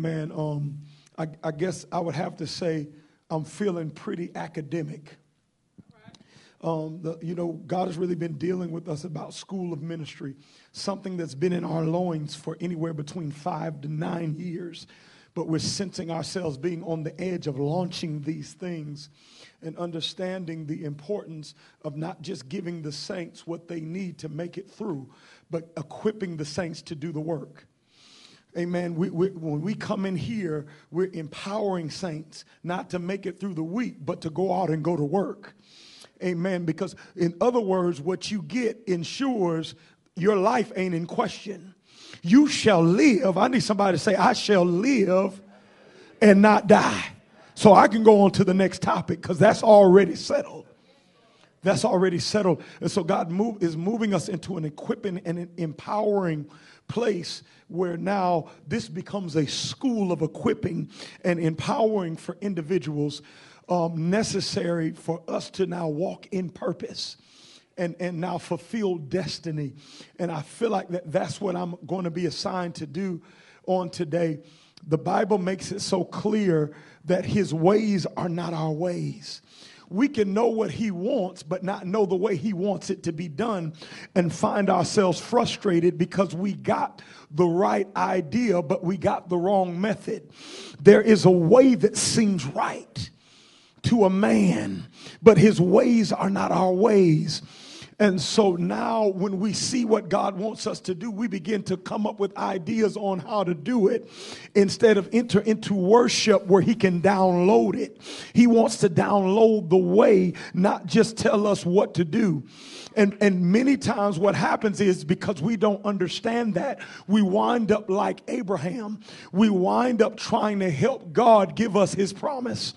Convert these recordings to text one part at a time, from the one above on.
Man, um, I, I guess I would have to say I'm feeling pretty academic. Um, the, you know, God has really been dealing with us about school of ministry, something that's been in our loins for anywhere between five to nine years. But we're sensing ourselves being on the edge of launching these things and understanding the importance of not just giving the saints what they need to make it through, but equipping the saints to do the work. Amen. We, we, when we come in here, we're empowering saints not to make it through the week, but to go out and go to work. Amen. Because, in other words, what you get ensures your life ain't in question. You shall live. I need somebody to say, I shall live and not die. So I can go on to the next topic because that's already settled. That's already settled. And so God move, is moving us into an equipping and an empowering place where now this becomes a school of equipping and empowering for individuals um, necessary for us to now walk in purpose and, and now fulfill destiny. And I feel like that that's what I'm going to be assigned to do on today. The Bible makes it so clear that his ways are not our ways we can know what he wants, but not know the way he wants it to be done, and find ourselves frustrated because we got the right idea, but we got the wrong method. There is a way that seems right to a man, but his ways are not our ways. And so now, when we see what God wants us to do, we begin to come up with ideas on how to do it instead of enter into worship where He can download it. He wants to download the way, not just tell us what to do. And, and many times, what happens is because we don't understand that, we wind up like Abraham. We wind up trying to help God give us His promise.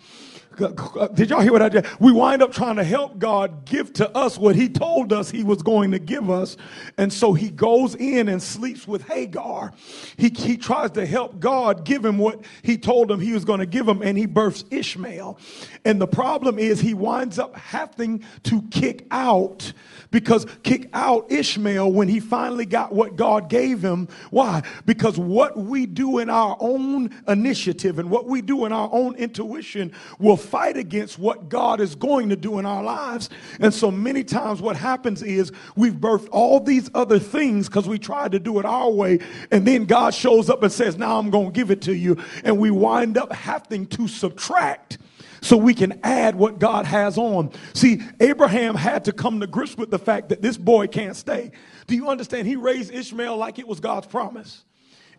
Did y'all hear what I did? We wind up trying to help God give to us what He told us He was going to give us. And so He goes in and sleeps with Hagar. He, he tries to help God give him what He told him He was going to give him, and he births Ishmael. And the problem is, he winds up having to kick out because kick out Ishmael when he finally got what God gave him. Why? Because what we do in our own initiative and what we do in our own intuition will fight against what God is going to do in our lives. And so many times what happens is we've birthed all these other things because we tried to do it our way. And then God shows up and says, Now I'm going to give it to you. And we wind up having to subtract so we can add what God has on. See, Abraham had to come to grips with the fact that this boy can't stay. Do you understand? He raised Ishmael like it was God's promise.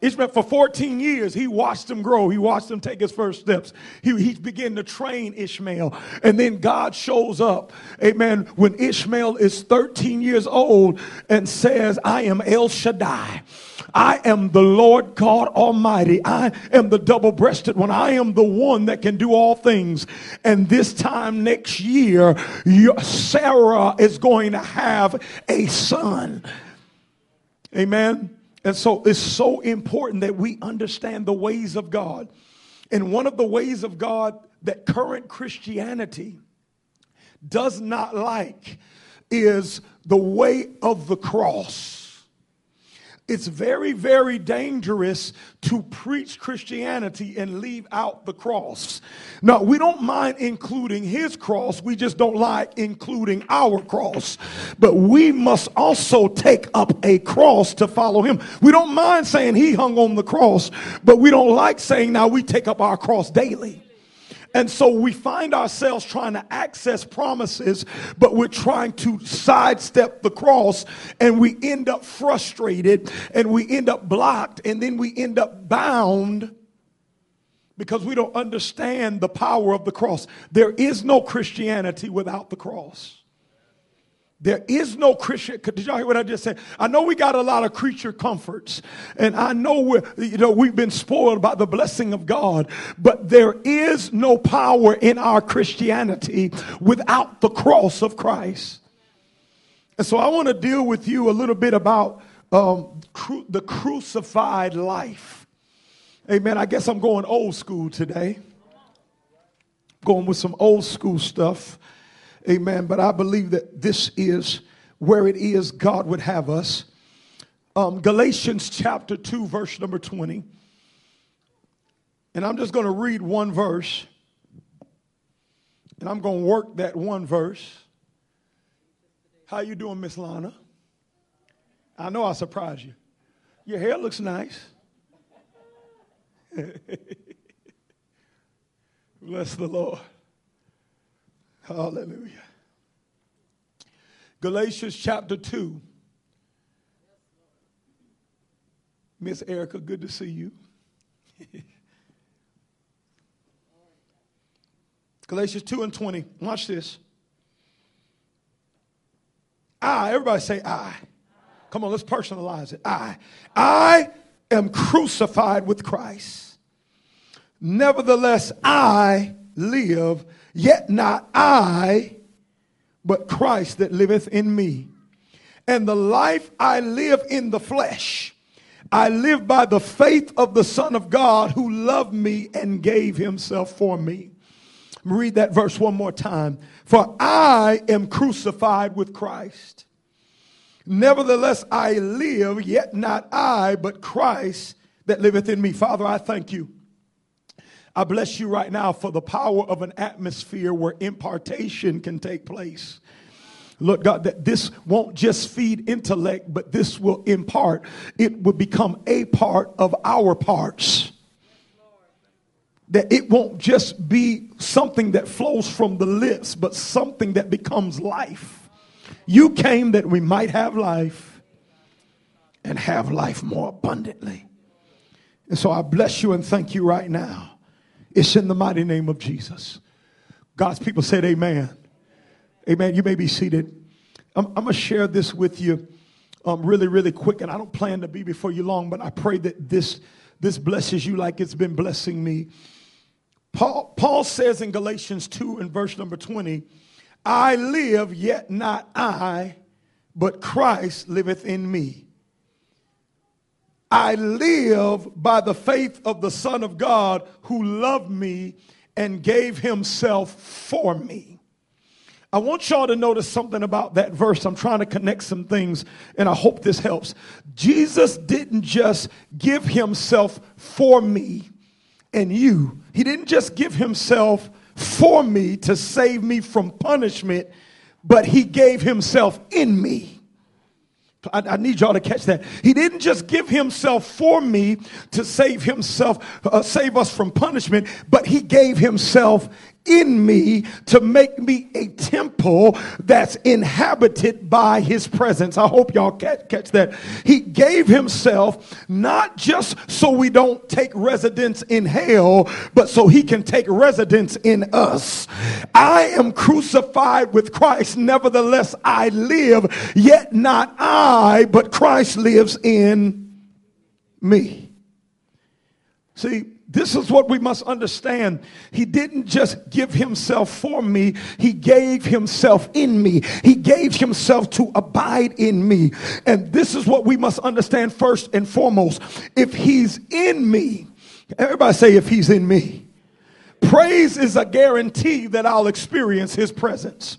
Ishmael, for 14 years, he watched him grow. He watched him take his first steps. He, he began to train Ishmael. And then God shows up, amen, when Ishmael is 13 years old and says, I am El Shaddai. I am the Lord God Almighty. I am the double breasted one. I am the one that can do all things. And this time next year, Sarah is going to have a son. Amen. And so it's so important that we understand the ways of God. And one of the ways of God that current Christianity does not like is the way of the cross. It's very, very dangerous to preach Christianity and leave out the cross. Now, we don't mind including his cross, we just don't like including our cross. But we must also take up a cross to follow him. We don't mind saying he hung on the cross, but we don't like saying now we take up our cross daily. And so we find ourselves trying to access promises, but we're trying to sidestep the cross and we end up frustrated and we end up blocked and then we end up bound because we don't understand the power of the cross. There is no Christianity without the cross. There is no Christian. Did y'all hear what I just said? I know we got a lot of creature comforts, and I know we're, you know, we've been spoiled by the blessing of God, but there is no power in our Christianity without the cross of Christ. And so I want to deal with you a little bit about um, cru- the crucified life. Amen. I guess I'm going old school today. Going with some old school stuff. Amen. But I believe that this is where it is God would have us. Um, Galatians chapter 2, verse number 20. And I'm just going to read one verse. And I'm going to work that one verse. How you doing, Miss Lana? I know I surprised you. Your hair looks nice. Bless the Lord. Hallelujah. Galatians chapter 2. Miss Erica, good to see you. Galatians 2 and 20. Watch this. I, everybody say I. Come on, let's personalize it. I. I am crucified with Christ. Nevertheless, I live, yet not I, but Christ that liveth in me. And the life I live in the flesh, I live by the faith of the Son of God who loved me and gave himself for me. Read that verse one more time. For I am crucified with Christ. Nevertheless, I live, yet not I, but Christ that liveth in me. Father, I thank you. I bless you right now for the power of an atmosphere where impartation can take place. Lord God, that this won't just feed intellect, but this will impart. It will become a part of our parts that it won't just be something that flows from the lips, but something that becomes life. You came that we might have life and have life more abundantly. And so I bless you and thank you right now. It's in the mighty name of Jesus. God's people said, Amen. Amen. You may be seated. I'm, I'm going to share this with you um, really, really quick, and I don't plan to be before you long, but I pray that this, this blesses you like it's been blessing me. Paul, Paul says in Galatians 2 and verse number 20, I live, yet not I, but Christ liveth in me. I live by the faith of the Son of God who loved me and gave himself for me. I want y'all to notice something about that verse. I'm trying to connect some things, and I hope this helps. Jesus didn't just give himself for me, and you. He didn't just give himself for me to save me from punishment, but he gave himself in me. I, I, need y'all to catch that. He didn't just give himself for me to save himself, uh, save us from punishment, but he gave himself in me to make me a temple that's inhabited by his presence. I hope y'all catch, that. He gave himself not just so we don't take residence in hell, but so he can take residence in us. I am crucified with Christ. Nevertheless, I live, yet not I, but Christ lives in me. See, this is what we must understand. He didn't just give himself for me, he gave himself in me. He gave himself to abide in me. And this is what we must understand first and foremost. If he's in me, everybody say, if he's in me, praise is a guarantee that I'll experience his presence.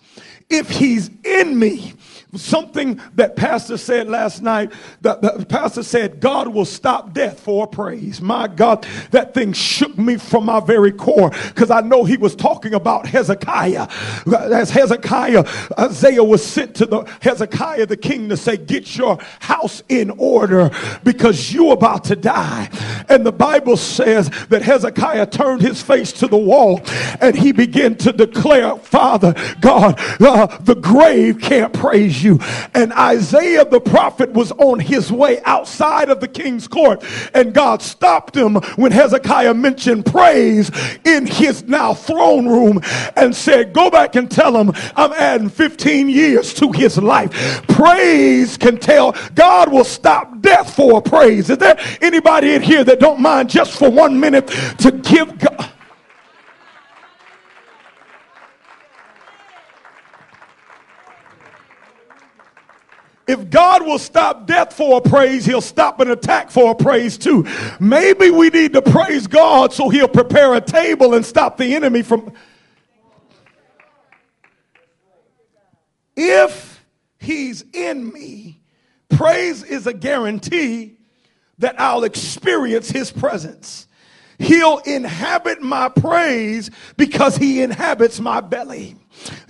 If he's in me, something that pastor said last night that the pastor said god will stop death for praise. My god that thing shook me from my very core because i know he was talking about hezekiah. As hezekiah isaiah was sent to the hezekiah the king to say get your house in order because you're about to die. And the bible says that hezekiah turned his face to the wall and he began to declare father god uh, the grave can't praise you you. And Isaiah the prophet was on his way outside of the king's court, and God stopped him when Hezekiah mentioned praise in his now throne room and said, Go back and tell him I'm adding 15 years to his life. Praise can tell God will stop death for praise. Is there anybody in here that don't mind just for one minute to give God? If God will stop death for a praise, he'll stop an attack for a praise too. Maybe we need to praise God so he'll prepare a table and stop the enemy from. If he's in me, praise is a guarantee that I'll experience his presence. He'll inhabit my praise because he inhabits my belly.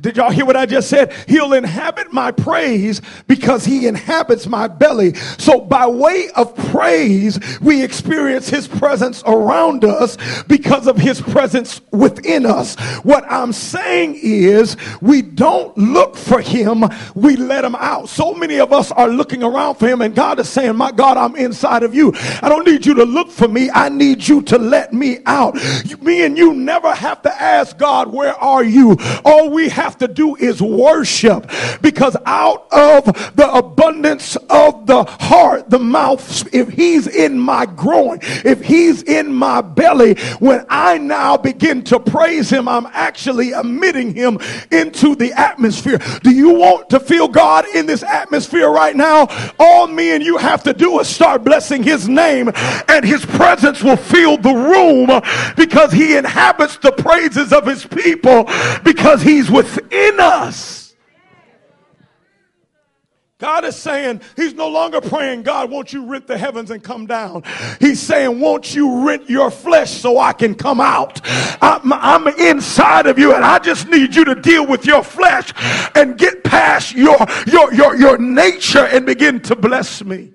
Did y'all hear what I just said? He'll inhabit my praise because he inhabits my belly. So by way of praise, we experience his presence around us because of his presence within us. What I'm saying is we don't look for him, we let him out. So many of us are looking around for him and God is saying, my God, I'm inside of you. I don't need you to look for me. I need you to let me out. Me and you never have to ask God, where are you? All we have to do is worship because out of the abundance of the heart, the mouth, if he's in my groin, if he's in my belly, when I now begin to praise him, I'm actually emitting him into the atmosphere. Do you want to feel God in this atmosphere right now? All me and you have to do is start blessing his name and his presence will fill the room because he inhabits the praises of his people because he's within us. God is saying, He's no longer praying, God, won't you rent the heavens and come down? He's saying, Won't you rent your flesh so I can come out? I'm, I'm, inside of you, and I just need you to deal with your flesh and get past your, your, your, your nature and begin to bless me.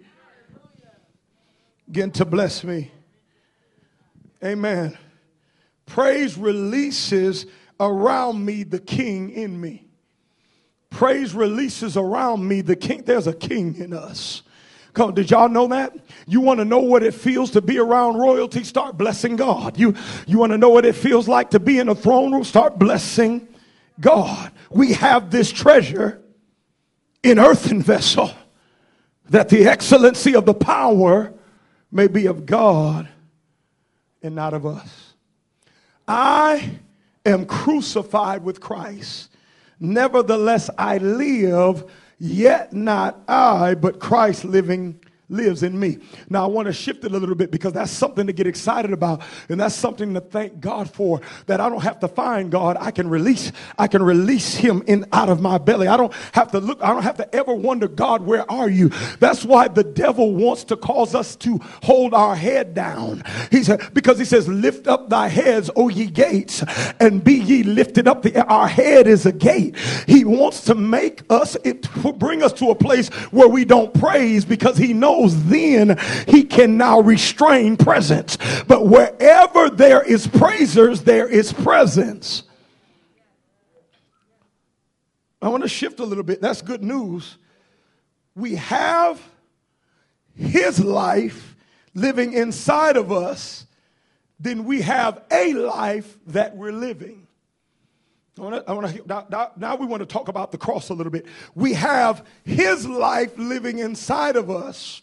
Begin to bless me. Amen. Praise releases around me the king in me. Praise releases around me the king. There's a king in us. Come, did y'all know that? You want to know what it feels to be around royalty? Start blessing God. You, you want to know what it feels like to be in a throne room? Start blessing God. We have this treasure in earthen vessel that the excellency of the power may be of God and not of us. I am crucified with Christ. Nevertheless, I live, yet not I, but Christ living lives in me. Now, I want to shift it a little bit because that's something to get excited about. And that's something to thank God for that I don't have to find God. I can release, I can release him in out of my belly. I don't have to look, I don't have to ever wonder, God, where are you? That's why the devil wants to cause us to hold our head down. He said, because he says, lift up thy heads, O ye gates, and be ye lifted up. The, our head is a gate. He wants to make us, it, bring us to a place where we don't praise because he knows then he can now restrain presence. But wherever there is praisers, there is presence. I want to shift a little bit. That's good news. We have his life living inside of us, then we have a life that we're living. I wanna, I wanna, now, now we want to talk about the cross a little bit. We have his life living inside of us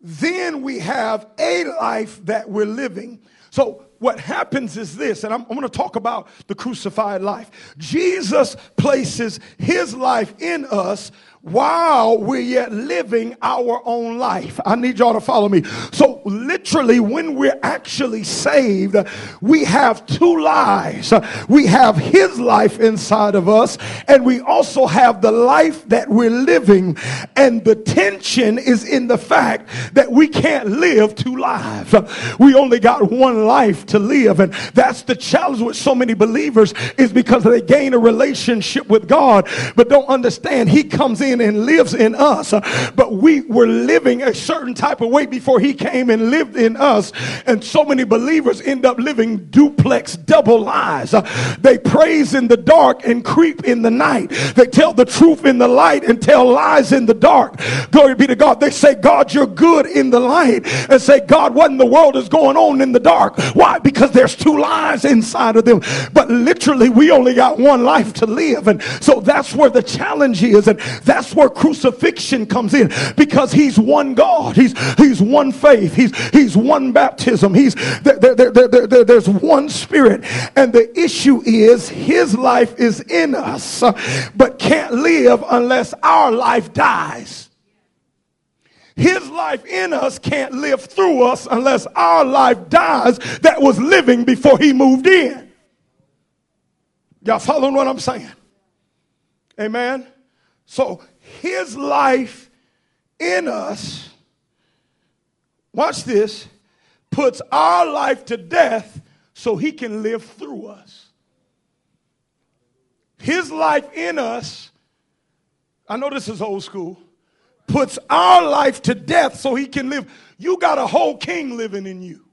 then we have a life that we're living. So, what happens is this, and I'm, I'm going to talk about the crucified life. Jesus places his life in us while we're yet living our own life. I need y'all to follow me. So, literally, when we're actually saved, we have two lives. We have His life inside of us, and we also have the life that we're living. And the tension is in the fact that we can't live two lives. We only got one life to live, and that's the challenge with so many believers is because they gain a relationship with God, but don't understand He comes in and lives in us. Uh, but we were living a certain type of way before he came and lived in us. And so many believers end up living duplex double lives. Uh, they praise in the dark and creep in the night. They tell the truth in the light and tell lies in the dark. Glory be to God. They say, God, you're good in the light. And say, God, what in the world is going on in the dark? Why? Because there's two lies inside of them. But literally, we only got one life to live. And so that's where the challenge is. And that's that's where crucifixion comes in because he's one God. He's, he's one faith. He's, he's one baptism. He's, there, there, there, there, there's one spirit. And the issue is his life is in us, but can't live unless our life dies. His life in us can't live through us unless our life dies that was living before he moved in. Y'all following what I'm saying? Amen. So his life in us, watch this, puts our life to death so he can live through us. His life in us, I know this is old school, puts our life to death so he can live. You got a whole king living in you.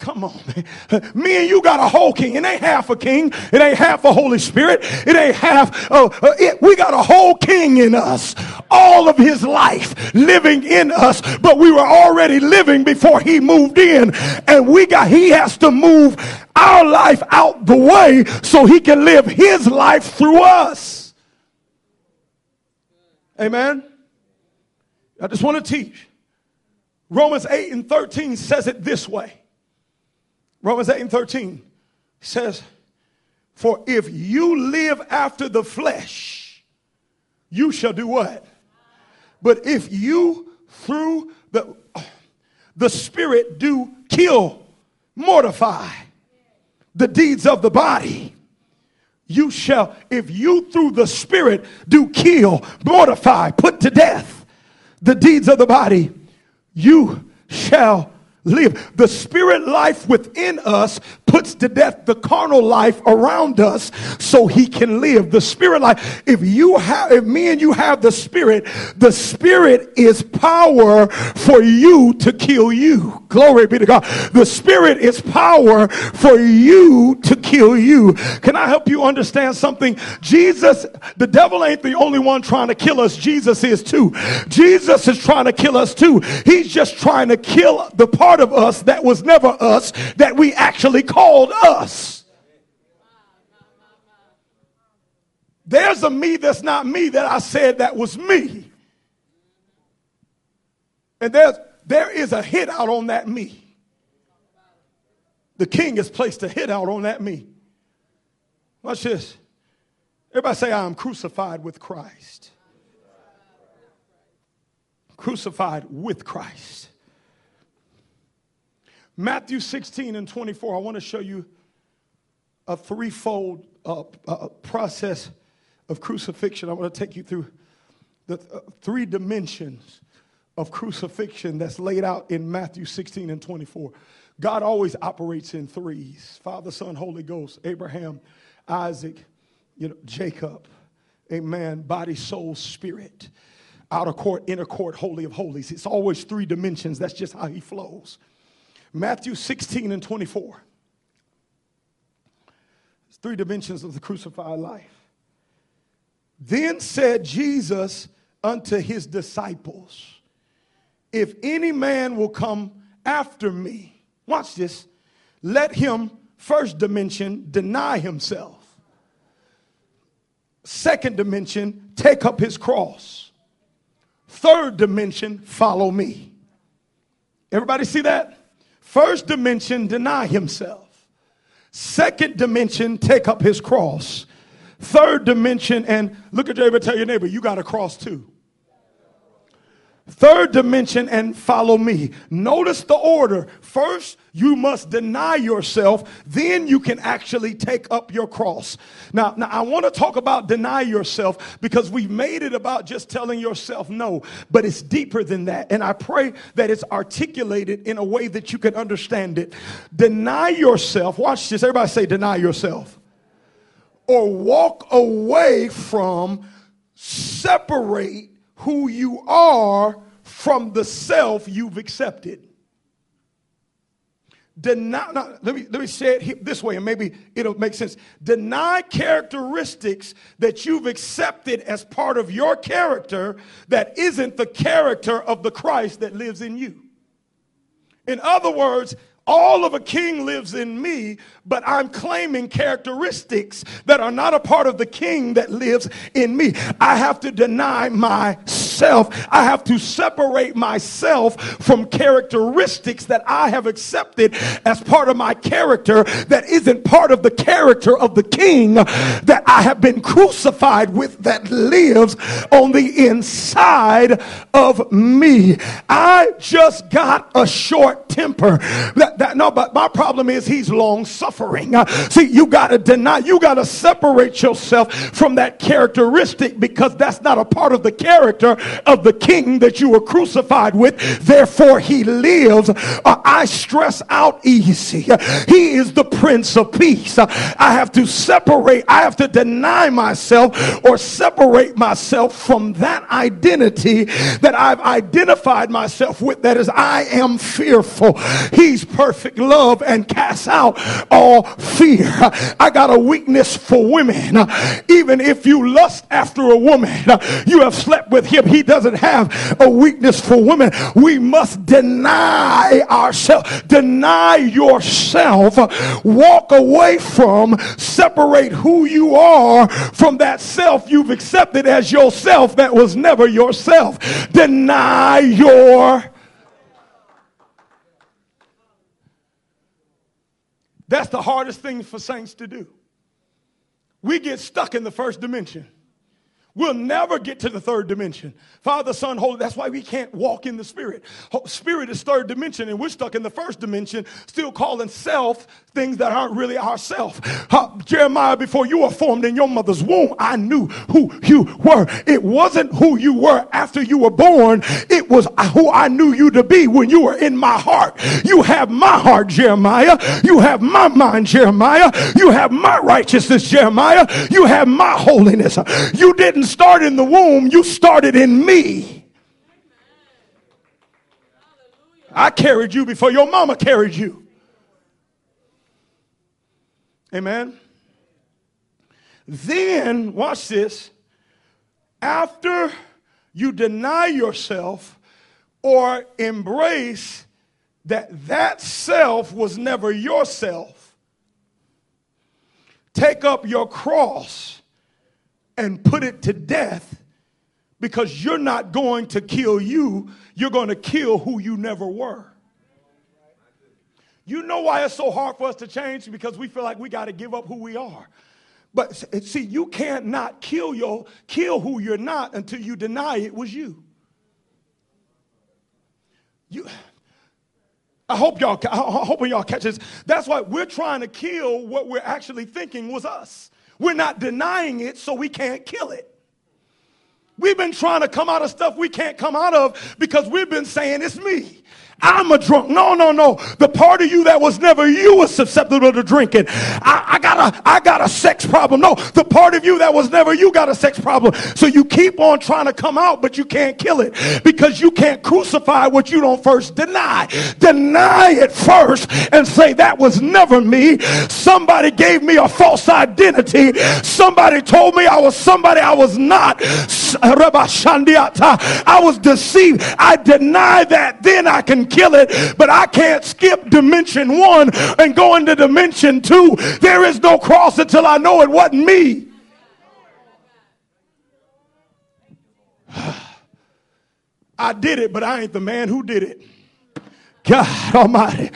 Come on, man. Me and you got a whole king. It ain't half a king. It ain't half a Holy Spirit. It ain't half. Uh, uh, it. We got a whole king in us. All of his life living in us. But we were already living before he moved in. And we got, he has to move our life out the way so he can live his life through us. Amen. I just want to teach. Romans 8 and 13 says it this way. Romans 8 and 13 says, For if you live after the flesh, you shall do what? But if you through the, the Spirit do kill, mortify the deeds of the body, you shall, if you through the Spirit do kill, mortify, put to death the deeds of the body, you shall live. The spirit life within us puts to death the carnal life around us so he can live. The spirit life, if you have, if me and you have the spirit, the spirit is power for you to kill you. Glory be to God. The spirit is power for you to kill you. Can I help you understand something? Jesus, the devil ain't the only one trying to kill us. Jesus is too. Jesus is trying to kill us too. He's just trying to kill the part of us that was never us that we actually called us. There's a me that's not me that I said that was me. And there's there is a hit out on that me. The king has placed a hit out on that me. Watch this. Everybody say, I'm crucified with Christ. Crucified with Christ. Matthew 16 and 24, I want to show you a threefold uh, uh, process of crucifixion. I want to take you through the uh, three dimensions of crucifixion that's laid out in Matthew 16 and 24. God always operates in threes Father, Son, Holy Ghost, Abraham, Isaac, you know, Jacob. Amen. Body, soul, spirit. Outer court, inner court, holy of holies. It's always three dimensions. That's just how he flows. Matthew 16 and 24. It's three dimensions of the crucified life. Then said Jesus unto his disciples, if any man will come after me, watch this, let him, first dimension, deny himself. Second dimension, take up his cross. Third dimension, follow me. Everybody see that? First dimension, deny himself. Second dimension, take up his cross. Third dimension, and look at your neighbor, tell your neighbor, you got a cross too. Third dimension and follow me. Notice the order. First, you must deny yourself, then you can actually take up your cross. Now, now I want to talk about deny yourself because we've made it about just telling yourself no, but it's deeper than that. And I pray that it's articulated in a way that you can understand it. Deny yourself. Watch this. Everybody say, deny yourself. Or walk away from, separate who you are from the self you've accepted. Deny, let, me, let me say it this way and maybe it'll make sense. Deny characteristics that you've accepted as part of your character that isn't the character of the Christ that lives in you. In other words, all of a king lives in me, but I'm claiming characteristics that are not a part of the king that lives in me. I have to deny myself. I have to separate myself from characteristics that I have accepted as part of my character that isn't part of the character of the king that I have been crucified with that lives on the inside of me. I just got a short temper. That that no, but my problem is he's long suffering. Uh, see, you got to deny, you got to separate yourself from that characteristic because that's not a part of the character of the king that you were crucified with. Therefore, he lives. Uh, I stress out easy. He is the Prince of Peace. Uh, I have to separate, I have to deny myself or separate myself from that identity that I've identified myself with. That is, I am fearful. He's perfect love and casts out all fear. I got a weakness for women. Even if you lust after a woman, you have slept with him. He doesn't have a weakness for women. We must deny ourselves. Deny yourself. Walk away from, separate who you are from that self you've accepted as yourself that was never yourself. Deny your That's the hardest thing for saints to do. We get stuck in the first dimension. We'll never get to the third dimension. Father, Son, Holy. That's why we can't walk in the Spirit. Spirit is third dimension, and we're stuck in the first dimension, still calling self things that aren't really ourself. Uh, Jeremiah, before you were formed in your mother's womb, I knew who you were. It wasn't who you were after you were born. It was who I knew you to be when you were in my heart. You have my heart, Jeremiah. You have my mind, Jeremiah. You have my righteousness, Jeremiah. You have my holiness. You didn't start in the womb. You started in me. I carried you before your mama carried you. Amen. Then, watch this. After you deny yourself or embrace that that self was never yourself, take up your cross and put it to death because you're not going to kill you, you're going to kill who you never were. You know why it's so hard for us to change? Because we feel like we got to give up who we are. But see, you can't not kill your kill who you're not until you deny it was you. You I hope y'all I hope y'all catch this. That's why we're trying to kill what we're actually thinking was us. We're not denying it so we can't kill it. We've been trying to come out of stuff we can't come out of because we've been saying it's me. I'm a drunk. No, no, no. The part of you that was never you was susceptible to drinking. I, I, got a, I got a sex problem. No, the part of you that was never you got a sex problem. So you keep on trying to come out, but you can't kill it because you can't crucify what you don't first deny. Deny it first and say that was never me. Somebody gave me a false identity. Somebody told me I was somebody I was not. I was deceived. I deny that. Then I can kill it, but I can't skip dimension one and go into dimension two. There is no cross until I know it wasn't me. I did it, but I ain't the man who did it. God Almighty,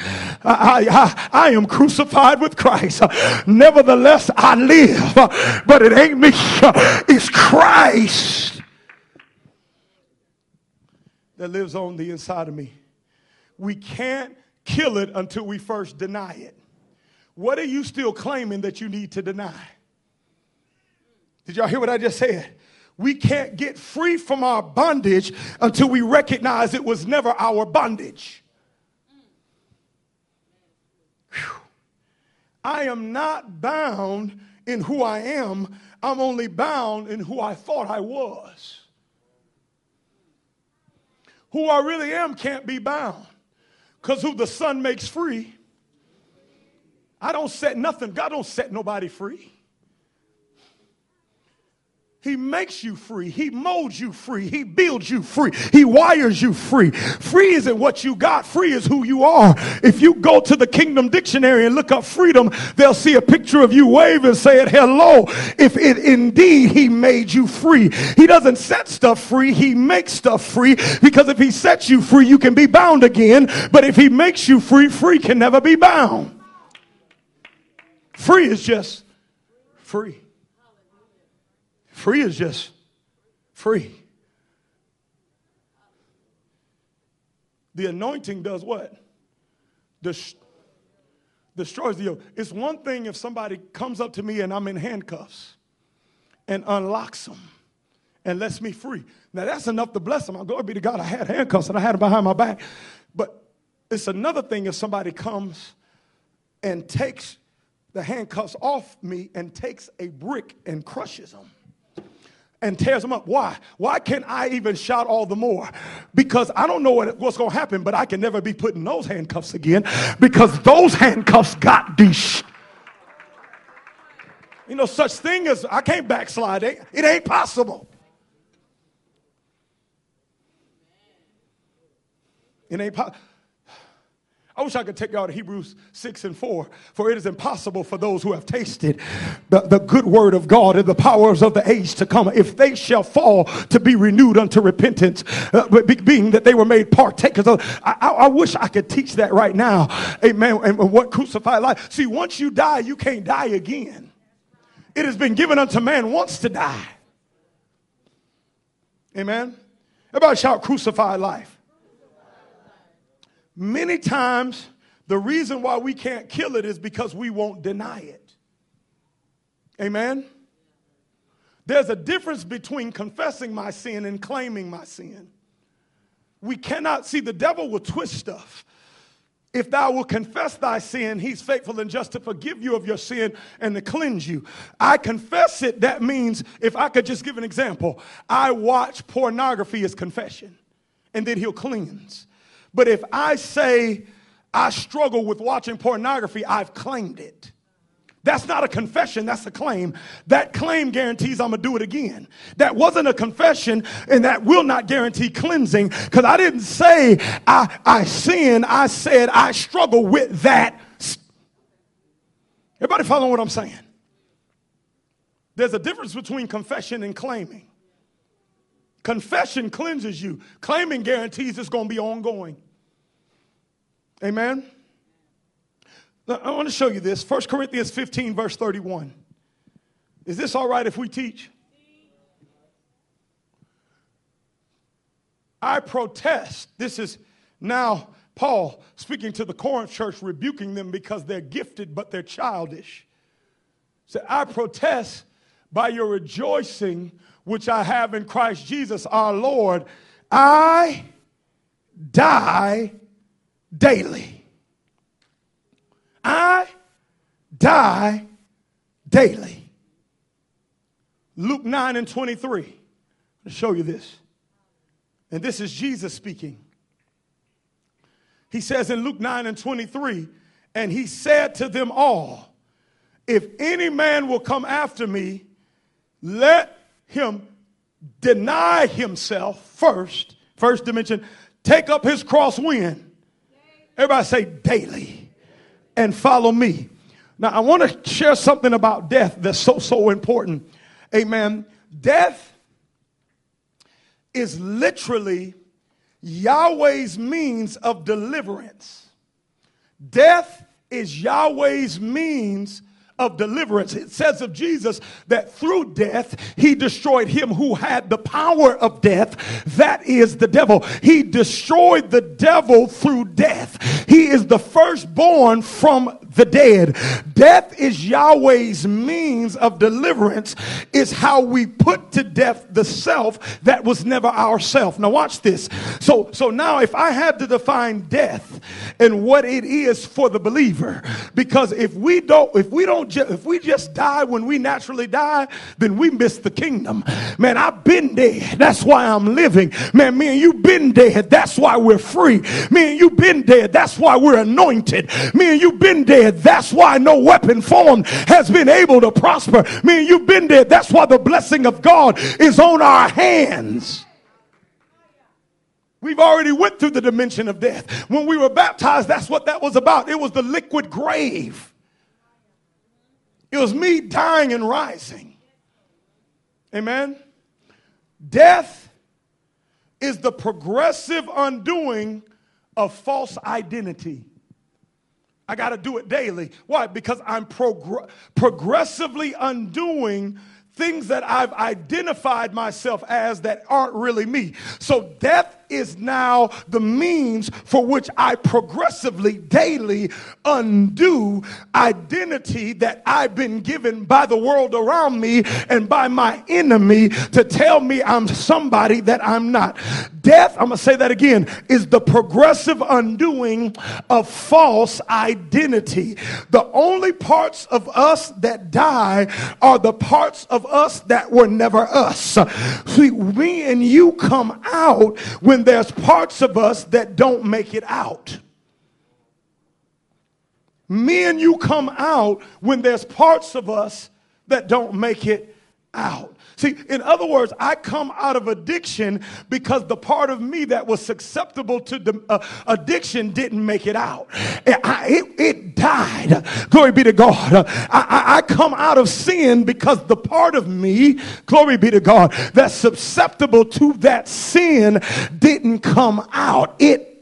I, I, I, am crucified with Christ. Nevertheless, I live, but it ain't me, it's Christ that lives on the inside of me we can't kill it until we first deny it. What are you still claiming that you need to deny? Did y'all hear what I just said? We can't get free from our bondage until we recognize it was never our bondage. Whew. I am not bound in who I am, I'm only bound in who I thought I was. Who I really am can't be bound. Because who the Son makes free, I don't set nothing, God don't set nobody free. He makes you free. He molds you free. He builds you free. He wires you free. Free isn't what you got. Free is who you are. If you go to the Kingdom Dictionary and look up freedom, they'll see a picture of you waving, and say it hello. If it indeed he made you free. He doesn't set stuff free. He makes stuff free because if he sets you free, you can be bound again. But if he makes you free, free can never be bound. Free is just free. Free is just free. The anointing does what? Destroys the yoke. It's one thing if somebody comes up to me and I'm in handcuffs and unlocks them and lets me free. Now that's enough to bless them. Glory be to God. I had handcuffs and I had them behind my back. But it's another thing if somebody comes and takes the handcuffs off me and takes a brick and crushes them and tears them up. Why? Why can't I even shout all the more? Because I don't know what, what's going to happen, but I can never be put in those handcuffs again because those handcuffs got these. You know, such thing as I can't backslide. It ain't possible. It ain't possible. I wish I could take y'all to Hebrews 6 and 4. For it is impossible for those who have tasted the, the good word of God and the powers of the age to come, if they shall fall to be renewed unto repentance, uh, being that they were made partakers of. I, I, I, wish I could teach that right now. Amen. And what crucified life. See, once you die, you can't die again. It has been given unto man once to die. Amen. Everybody shout crucified life. Many times, the reason why we can't kill it is because we won't deny it. Amen? There's a difference between confessing my sin and claiming my sin. We cannot see the devil will twist stuff. If thou will confess thy sin, he's faithful and just to forgive you of your sin and to cleanse you. I confess it, that means, if I could just give an example, I watch pornography as confession, and then he'll cleanse. But if I say I struggle with watching pornography, I've claimed it. That's not a confession, that's a claim. That claim guarantees I'm gonna do it again. That wasn't a confession, and that will not guarantee cleansing because I didn't say I, I sin, I said I struggle with that. Everybody following what I'm saying? There's a difference between confession and claiming. Confession cleanses you, claiming guarantees it's gonna be ongoing. Amen. Now, I want to show you this 1 Corinthians 15, verse 31. Is this all right if we teach? I protest. This is now Paul speaking to the Corinth church, rebuking them because they're gifted but they're childish. So I protest by your rejoicing, which I have in Christ Jesus our Lord. I die daily. I die daily. Luke 9 and 23. I'll show you this. And this is Jesus speaking. He says in Luke 9 and 23, and he said to them all, If any man will come after me, let him deny himself first, first dimension, take up his cross when? Everybody say daily and follow me. Now, I want to share something about death that's so, so important. Amen. Death is literally Yahweh's means of deliverance. Death is Yahweh's means of deliverance. It says of Jesus that through death, he destroyed him who had the power of death. That is the devil. He destroyed the devil through death. He is the firstborn from the dead. Death is Yahweh's means of deliverance, is how we put to death the self that was never our self. Now watch this. So, so now if I had to define death and what it is for the believer, because if we don't, if we don't, ju- if we just die when we naturally die, then we miss the kingdom. Man, I've been dead. That's why I'm living. Man, me and you been dead. That's why we're free. Me and you been dead. That's why we're anointed. Me and you been dead. That's why no weapon formed has been able to prosper. Meaning you've been dead. That's why the blessing of God is on our hands. We've already went through the dimension of death. When we were baptized, that's what that was about. It was the liquid grave. It was me dying and rising. Amen. Death is the progressive undoing of false identity. I got to do it daily. Why? Because I'm progr- progressively undoing things that I've identified myself as that aren't really me. So death is now the means for which I progressively, daily undo identity that I've been given by the world around me and by my enemy to tell me I'm somebody that I'm not. Death, I'm going to say that again, is the progressive undoing of false identity. The only parts of us that die are the parts of us that were never us. See, me and you come out when there's parts of us that don't make it out. Me and you come out when there's parts of us that don't make it out. See, in other words, I come out of addiction because the part of me that was susceptible to the, uh, addiction didn't make it out. It, I, it, it died. Glory be to God. I, I, come out of sin because the part of me, glory be to God, that's susceptible to that sin didn't come out. It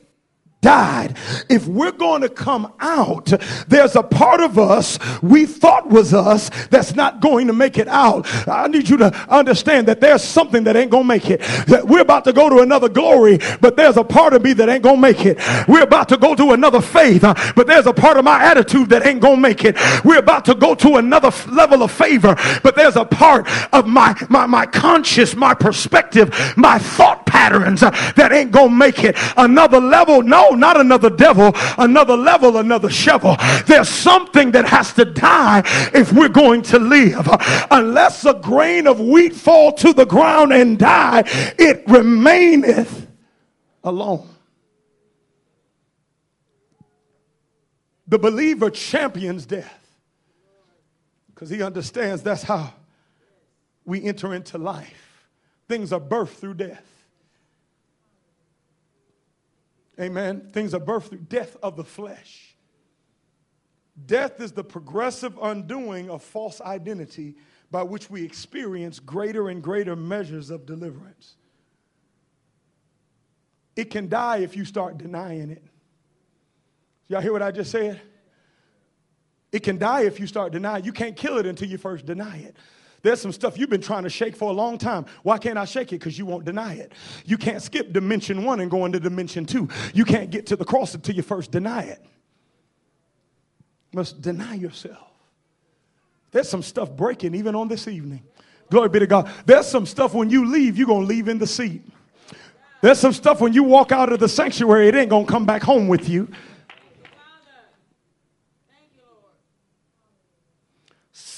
died. If we're going to come out, there's a part of us we thought was us that's not going to make it out. I need you to understand that there's something that ain't going to make it. That we're about to go to another glory, but there's a part of me that ain't going to make it. We're about to go to another faith, uh, but there's a part of my attitude that ain't going to make it. We're about to go to another level of favor, but there's a part of my, my, my conscious, my perspective, my thought patterns uh, that ain't going to make it. Another level, no, not another devil, another level, another shovel. There's something that has to die if we're going to live. Unless a grain of wheat fall to the ground and die, it remaineth alone. The believer champions death because he understands that's how we enter into life. Things are birthed through death. Amen. Things are birthed through death of the flesh. Death is the progressive undoing of false identity by which we experience greater and greater measures of deliverance. It can die if you start denying it. Y'all hear what I just said? It can die if you start denying. You can't kill it until you first deny it. There's some stuff you've been trying to shake for a long time. Why can't I shake it? Because you won't deny it. You can't skip dimension one and go into dimension two. You can't get to the cross until you first deny it. You must deny yourself. There's some stuff breaking even on this evening. Glory be to God. There's some stuff when you leave, you're going to leave in the seat. There's some stuff when you walk out of the sanctuary, it ain't going to come back home with you.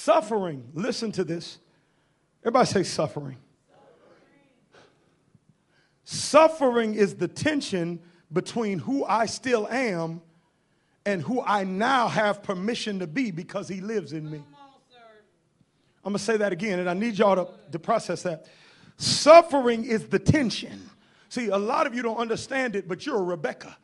Suffering, listen to this. Everybody say suffering. Suffering is the tension between who I still am and who I now have permission to be because he lives in me. I'm going to say that again, and I need y'all to, to process that. Suffering is the tension. See, a lot of you don't understand it, but you're a Rebecca.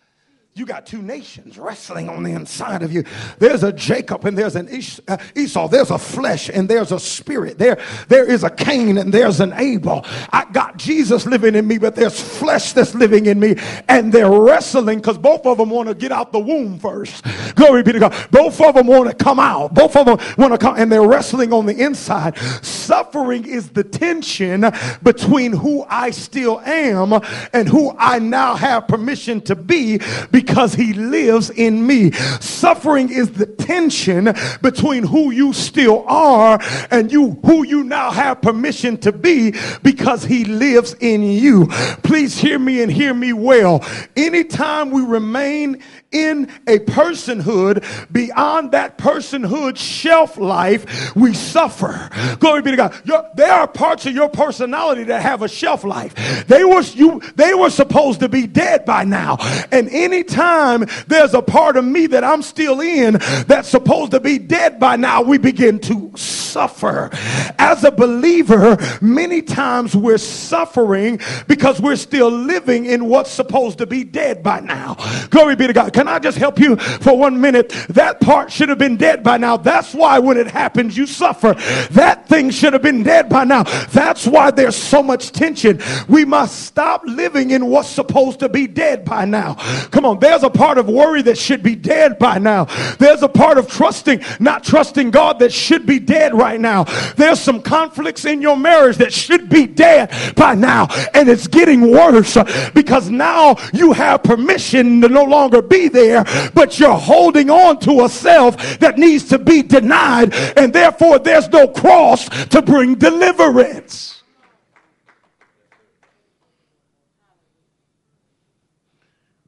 You got two nations wrestling on the inside of you. There's a Jacob and there's an uh, Esau. There's a flesh and there's a spirit. There, there is a Cain and there's an Abel. I got Jesus living in me, but there's flesh that's living in me. And they're wrestling because both of them want to get out the womb first. Glory be to God. Both of them want to come out. Both of them want to come and they're wrestling on the inside. Suffering is the tension between who I still am and who I now have permission to be because he lives in me. Suffering is the tension between who you still are and you who you now have permission to be because he lives in you. Please hear me and hear me well. Anytime we remain in a personhood beyond that personhood shelf life, we suffer. Glory be to God. There are parts of your personality that have a shelf life. They were you. They were supposed to be dead by now. And anytime there's a part of me that I'm still in that's supposed to be dead by now, we begin to suffer. As a believer, many times we're suffering because we're still living in what's supposed to be dead by now. Glory be to God. Can I just help you for one minute? That part should have been dead by now. That's why when it happens, you suffer. That thing should have been dead by now. That's why there's so much tension. We must stop living in what's supposed to be dead by now. Come on, there's a part of worry that should be dead by now. There's a part of trusting, not trusting God that should be dead right now. There's some conflicts in your marriage that should be dead by now, and it's getting worse uh, because now you have permission to no longer be there, but you're holding on to a self that needs to be denied, and therefore there's no cross to bring deliverance.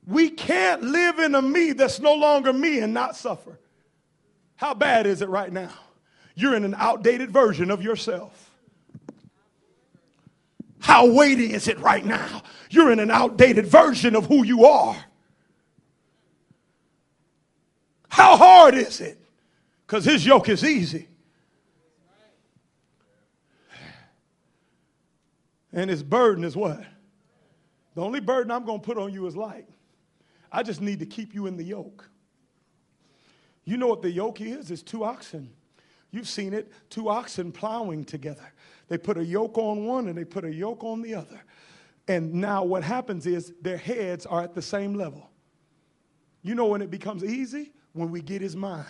We can't live in a me that's no longer me and not suffer. How bad is it right now? You're in an outdated version of yourself. How weighty is it right now? You're in an outdated version of who you are. How hard is it? Because his yoke is easy. And his burden is what? The only burden I'm going to put on you is light. I just need to keep you in the yoke. You know what the yoke is? It's two oxen. You've seen it, two oxen plowing together. They put a yoke on one and they put a yoke on the other. And now what happens is their heads are at the same level. You know when it becomes easy? When we get his mind.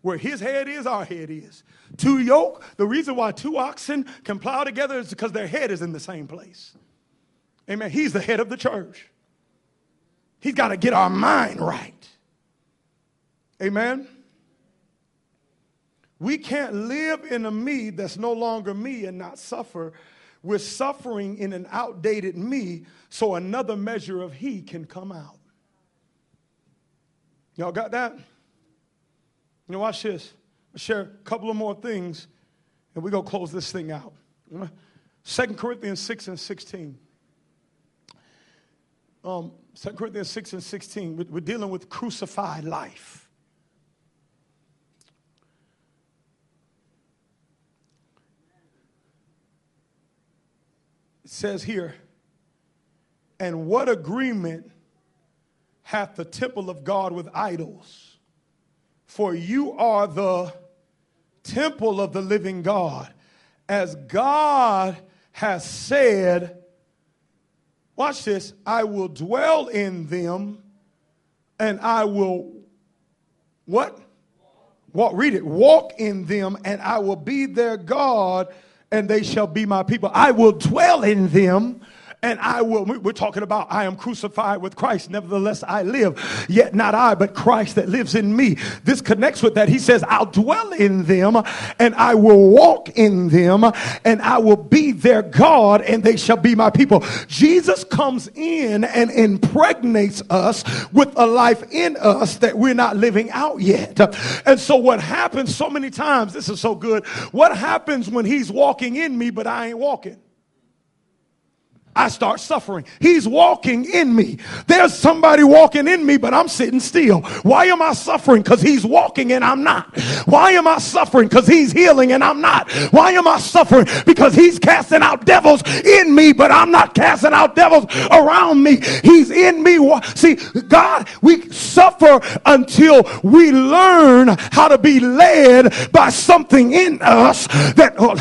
Where his head is, our head is. Two yoke, the reason why two oxen can plow together is because their head is in the same place. Amen. He's the head of the church. He's got to get our mind right. Amen. We can't live in a me that's no longer me and not suffer. We're suffering in an outdated me so another measure of he can come out. Y'all got that? You know, watch this. I'll share a couple of more things and we're going to close this thing out. 2 Corinthians 6 and 16. Um, 2 Corinthians 6 and 16, we're dealing with crucified life. Says here, and what agreement hath the temple of God with idols? For you are the temple of the living God. As God has said, Watch this. I will dwell in them and I will what? Walk, read it. Walk in them and I will be their God and they shall be my people. I will dwell in them and I will, we're talking about I am crucified with Christ. Nevertheless, I live. Yet not I, but Christ that lives in me. This connects with that. He says, I'll dwell in them and I will walk in them and I will be their God and they shall be my people. Jesus comes in and impregnates us with a life in us that we're not living out yet. And so what happens so many times, this is so good. What happens when he's walking in me, but I ain't walking? I start suffering. He's walking in me. There's somebody walking in me, but I'm sitting still. Why am I suffering? Because he's walking and I'm not. Why am I suffering? Because he's healing and I'm not. Why am I suffering? Because he's casting out devils in me, but I'm not casting out devils around me. He's in me. See, God, we suffer until we learn how to be led by something in us that oh,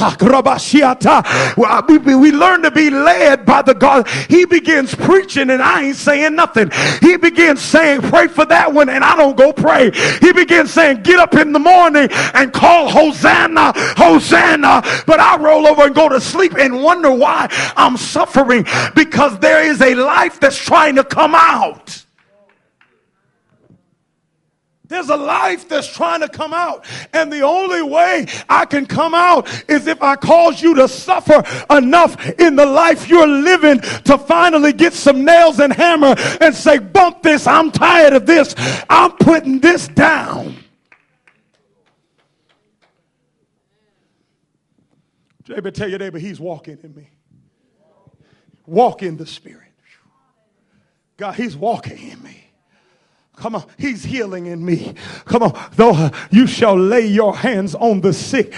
we learn to be led by the God. He begins preaching and I ain't saying nothing. He begins saying, pray for that one and I don't go pray. He begins saying, get up in the morning and call Hosanna, Hosanna. But I roll over and go to sleep and wonder why I'm suffering because there is a life that's trying to come out. There's a life that's trying to come out. And the only way I can come out is if I cause you to suffer enough in the life you're living to finally get some nails and hammer and say, bump this. I'm tired of this. I'm putting this down. David, tell your neighbor, he's walking in me. Walk in the spirit. God, he's walking in me. Come on, he's healing in me. Come on, though uh, you shall lay your hands on the sick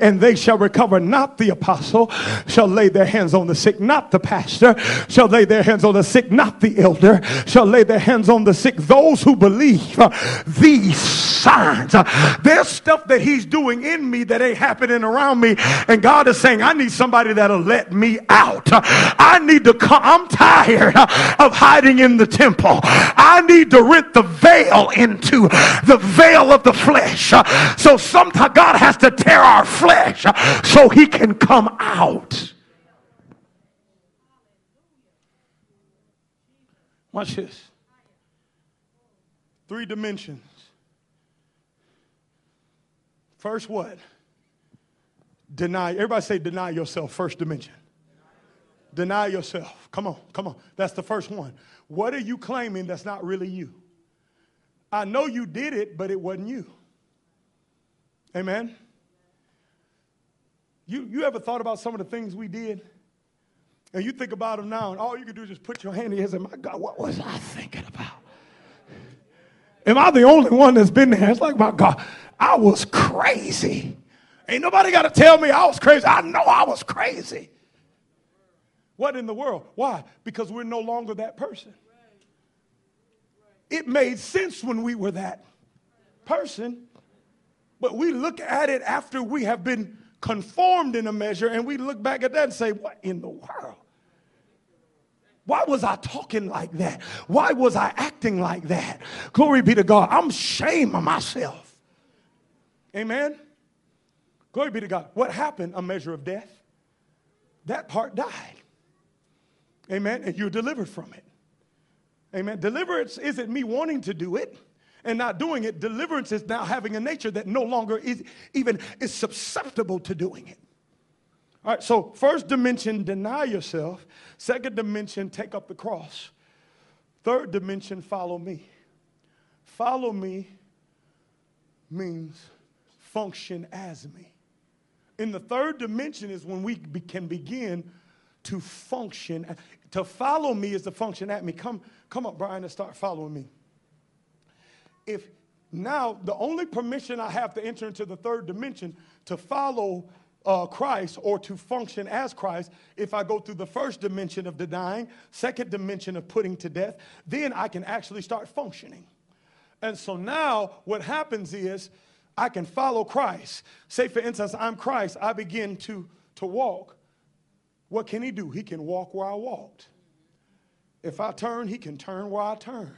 and they shall recover. Not the apostle shall lay their hands on the sick, not the pastor shall lay their hands on the sick, not the elder shall lay their hands on the sick. Those who believe uh, these signs, uh, there's stuff that he's doing in me that ain't happening around me. And God is saying, I need somebody that'll let me out. I need to come. I'm tired of hiding in the temple. I need to rent the the veil into the veil of the flesh. So sometimes God has to tear our flesh so he can come out. Watch this. Three dimensions. First, what? Deny. Everybody say, deny yourself. First dimension. Deny yourself. Come on, come on. That's the first one. What are you claiming that's not really you? I know you did it, but it wasn't you. Amen. You, you ever thought about some of the things we did? And you think about them now, and all you can do is just put your hand in and say, My God, what was I thinking about? Am I the only one that's been there? It's like, My God, I was crazy. Ain't nobody got to tell me I was crazy. I know I was crazy. What in the world? Why? Because we're no longer that person. It made sense when we were that person, but we look at it after we have been conformed in a measure and we look back at that and say, What in the world? Why was I talking like that? Why was I acting like that? Glory be to God. I'm ashamed of myself. Amen. Glory be to God. What happened? A measure of death. That part died. Amen. And you're delivered from it. Amen. Deliverance isn't me wanting to do it and not doing it. Deliverance is now having a nature that no longer is even is susceptible to doing it. All right, so first dimension, deny yourself. Second dimension, take up the cross. Third dimension, follow me. Follow me means function as me. In the third dimension is when we be, can begin to function. To follow me is to function at me. Come, come up, Brian, and start following me. If now the only permission I have to enter into the third dimension to follow uh, Christ or to function as Christ, if I go through the first dimension of denying, second dimension of putting to death, then I can actually start functioning. And so now what happens is I can follow Christ. Say, for instance, I'm Christ, I begin to, to walk. What can he do? He can walk where I walked. If I turn, he can turn where I turn.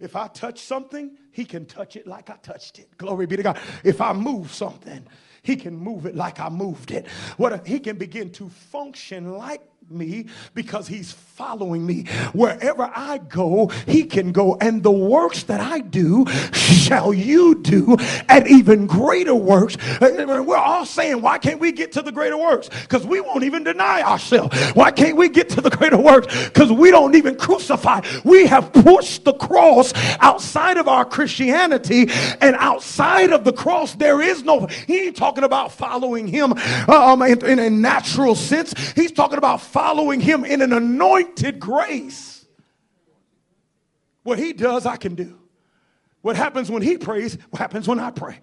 If I touch something, he can touch it like I touched it. Glory be to God. If I move something, he can move it like I moved it. What if he can begin to function like me because he's following me. Wherever I go, he can go. And the works that I do shall you do, and even greater works. We're all saying, why can't we get to the greater works? Because we won't even deny ourselves. Why can't we get to the greater works? Because we don't even crucify. We have pushed the cross outside of our Christianity, and outside of the cross, there is no. He ain't talking about following him uh, um, in, in a natural sense. He's talking about following him in an anointed grace. What he does, I can do. What happens when he prays, what happens when I pray.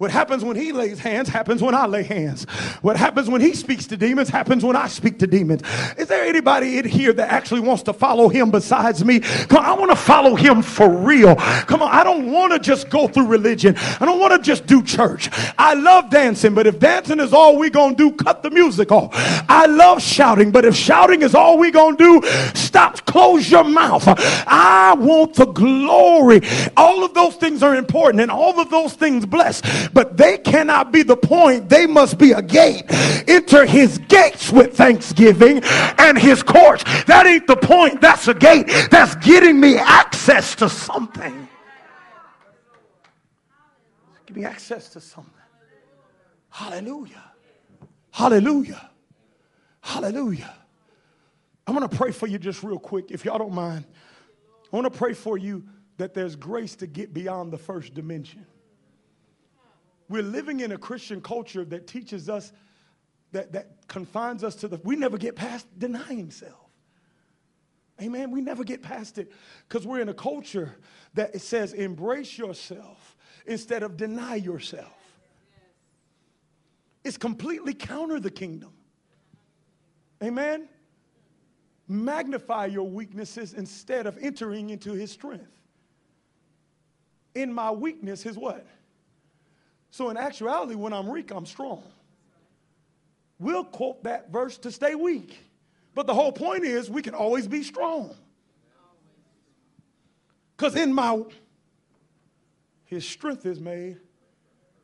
What happens when he lays hands happens when I lay hands. What happens when he speaks to demons happens when I speak to demons. Is there anybody in here that actually wants to follow him besides me? Come on, I want to follow him for real. Come on, I don't want to just go through religion. I don't want to just do church. I love dancing, but if dancing is all we're going to do, cut the music off. I love shouting, but if shouting is all we're going to do, stop, close your mouth. I want the glory. All of those things are important and all of those things bless but they cannot be the point. They must be a gate. Enter his gates with thanksgiving and his courts. That ain't the point. That's a gate. That's getting me access to something. Give me access to something. Hallelujah. Hallelujah. Hallelujah. I'm going to pray for you just real quick, if y'all don't mind. I want to pray for you that there's grace to get beyond the first dimension. We're living in a Christian culture that teaches us, that, that confines us to the, we never get past denying self. Amen. We never get past it because we're in a culture that it says embrace yourself instead of deny yourself. It's completely counter the kingdom. Amen. Magnify your weaknesses instead of entering into his strength. In my weakness, his what? So, in actuality, when I'm weak, I'm strong. We'll quote that verse to stay weak. But the whole point is we can always be strong. Because in my, his strength is made.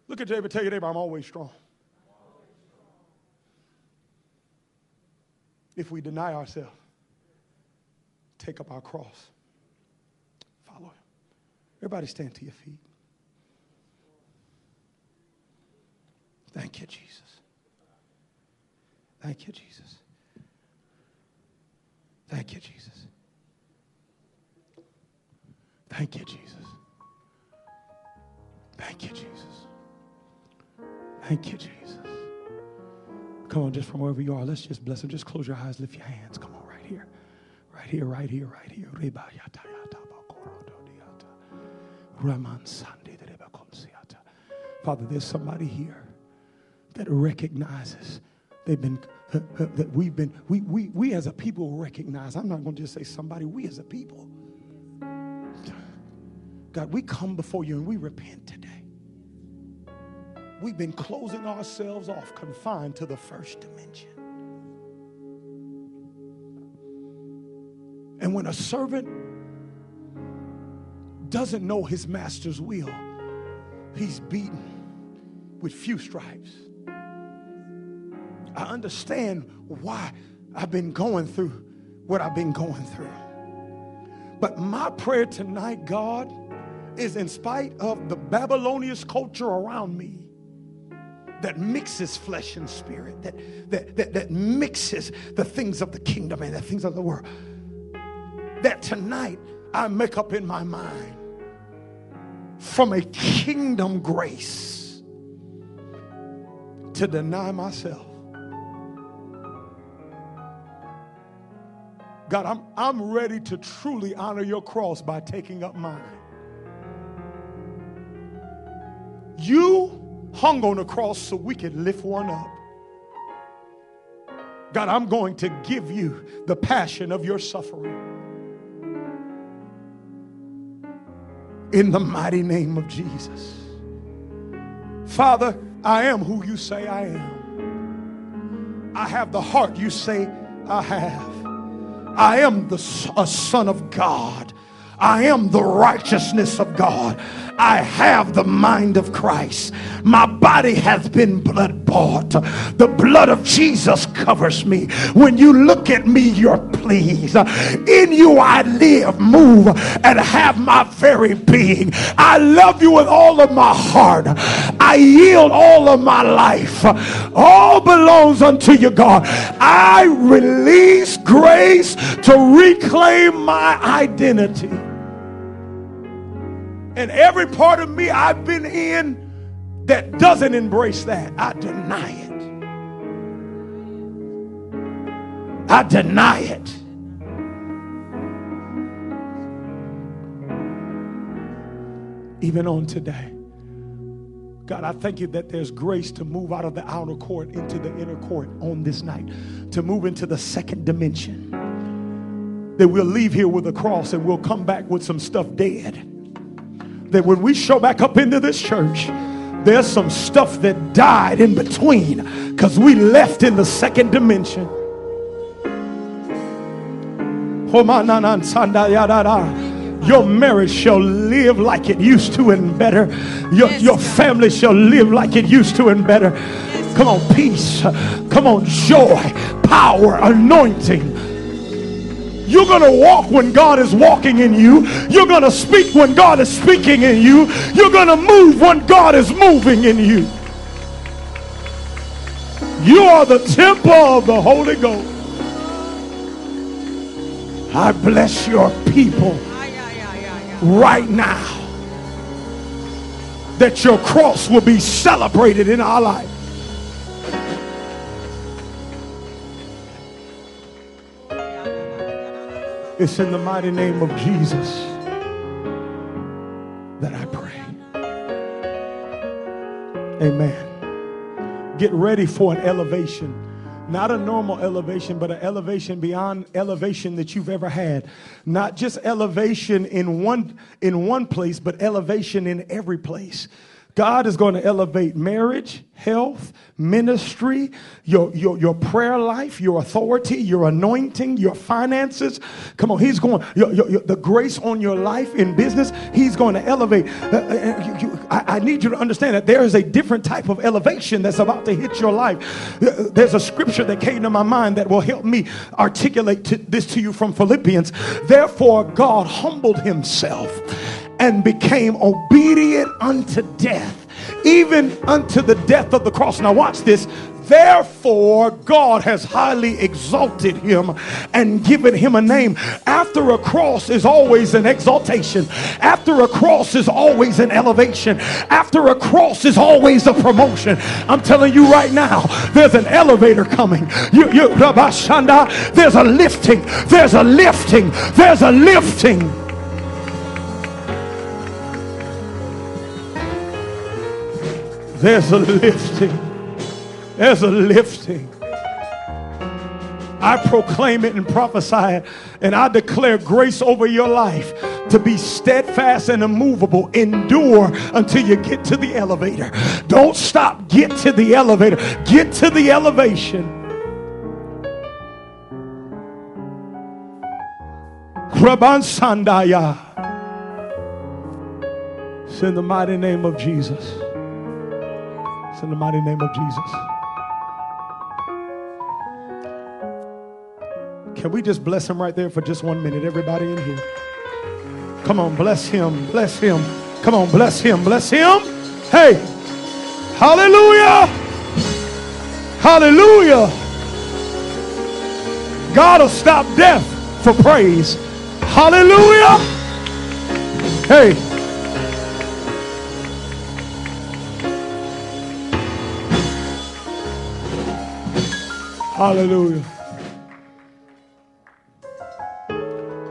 Look at David, tell you, David, I'm always strong. If we deny ourselves, take up our cross, follow him. Everybody stand to your feet. Thank you, Jesus. Thank you, Jesus. Thank you, Jesus. Thank you, Jesus. Thank you, Jesus. Thank you, Jesus. Come on, just from wherever you are, let's just bless him. Just close your eyes, lift your hands. Come on, right here. Right here, right here, right here. Father, there's somebody here that recognizes they've been that we've been we we we as a people recognize i'm not going to just say somebody we as a people. God we come before you and we repent today. We've been closing ourselves off confined to the first dimension. And when a servant doesn't know his master's will he's beaten with few stripes I understand why I've been going through what I've been going through. But my prayer tonight, God, is in spite of the Babylonian culture around me that mixes flesh and spirit, that, that, that, that mixes the things of the kingdom and the things of the world, that tonight I make up in my mind from a kingdom grace to deny myself God, I'm, I'm ready to truly honor your cross by taking up mine. You hung on the cross so we could lift one up. God, I'm going to give you the passion of your suffering. In the mighty name of Jesus. Father, I am who you say I am. I have the heart you say I have. I am the, a son of God. I am the righteousness of God. I have the mind of Christ. My body has been blood bought. The blood of Jesus covers me. When you look at me, you're pleased. In you I live, move, and have my very being. I love you with all of my heart. I yield all of my life. All belongs unto you, God. I release grace to reclaim my identity. And every part of me I've been in that doesn't embrace that, I deny it. I deny it. Even on today. God, I thank you that there's grace to move out of the outer court into the inner court on this night, to move into the second dimension. That we'll leave here with a cross and we'll come back with some stuff dead that when we show back up into this church, there's some stuff that died in between because we left in the second dimension. Your marriage shall live like it used to and better. Your, your family shall live like it used to and better. Come on, peace. Come on, joy, power, anointing you're going to walk when God is walking in you. You're going to speak when God is speaking in you. You're going to move when God is moving in you. You are the temple of the Holy Ghost. I bless your people right now that your cross will be celebrated in our life. It's in the mighty name of Jesus that I pray. Amen. Get ready for an elevation. Not a normal elevation, but an elevation beyond elevation that you've ever had. Not just elevation in one in one place, but elevation in every place God is going to elevate marriage, health, ministry, your, your, your prayer life, your authority, your anointing, your finances. Come on, He's going, your, your, your, the grace on your life in business, He's going to elevate. Uh, uh, you, you, I, I, need you to understand that there is a different type of elevation that's about to hit your life. Uh, there's a scripture that came to my mind that will help me articulate to, this to you from Philippians. Therefore, God humbled Himself and became obedient unto death, even unto the death of the cross. Now, watch this. Therefore, God has highly exalted him and given him a name. After a cross is always an exaltation. After a cross is always an elevation. After a cross is always a promotion. I'm telling you right now, there's an elevator coming. You, you, there's a lifting. There's a lifting. There's a lifting. There's a lifting. There's a lifting. I proclaim it and prophesy it, and I declare grace over your life to be steadfast and immovable. Endure until you get to the elevator. Don't stop. Get to the elevator. Get to the elevation. Kraban Sandaya. It's in the mighty name of Jesus. It's in the mighty name of Jesus. Can we just bless him right there for just one minute? Everybody in here. Come on, bless him. Bless him. Come on, bless him. Bless him. Hey. Hallelujah. Hallelujah. God will stop death for praise. Hallelujah. Hey. Hallelujah.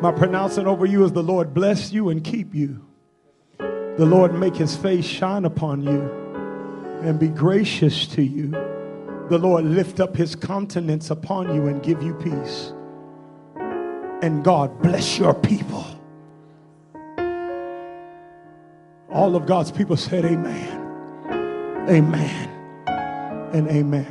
My pronouncing over you is the Lord bless you and keep you. The Lord make his face shine upon you and be gracious to you. The Lord lift up his countenance upon you and give you peace. And God bless your people. All of God's people said, Amen. Amen. And amen.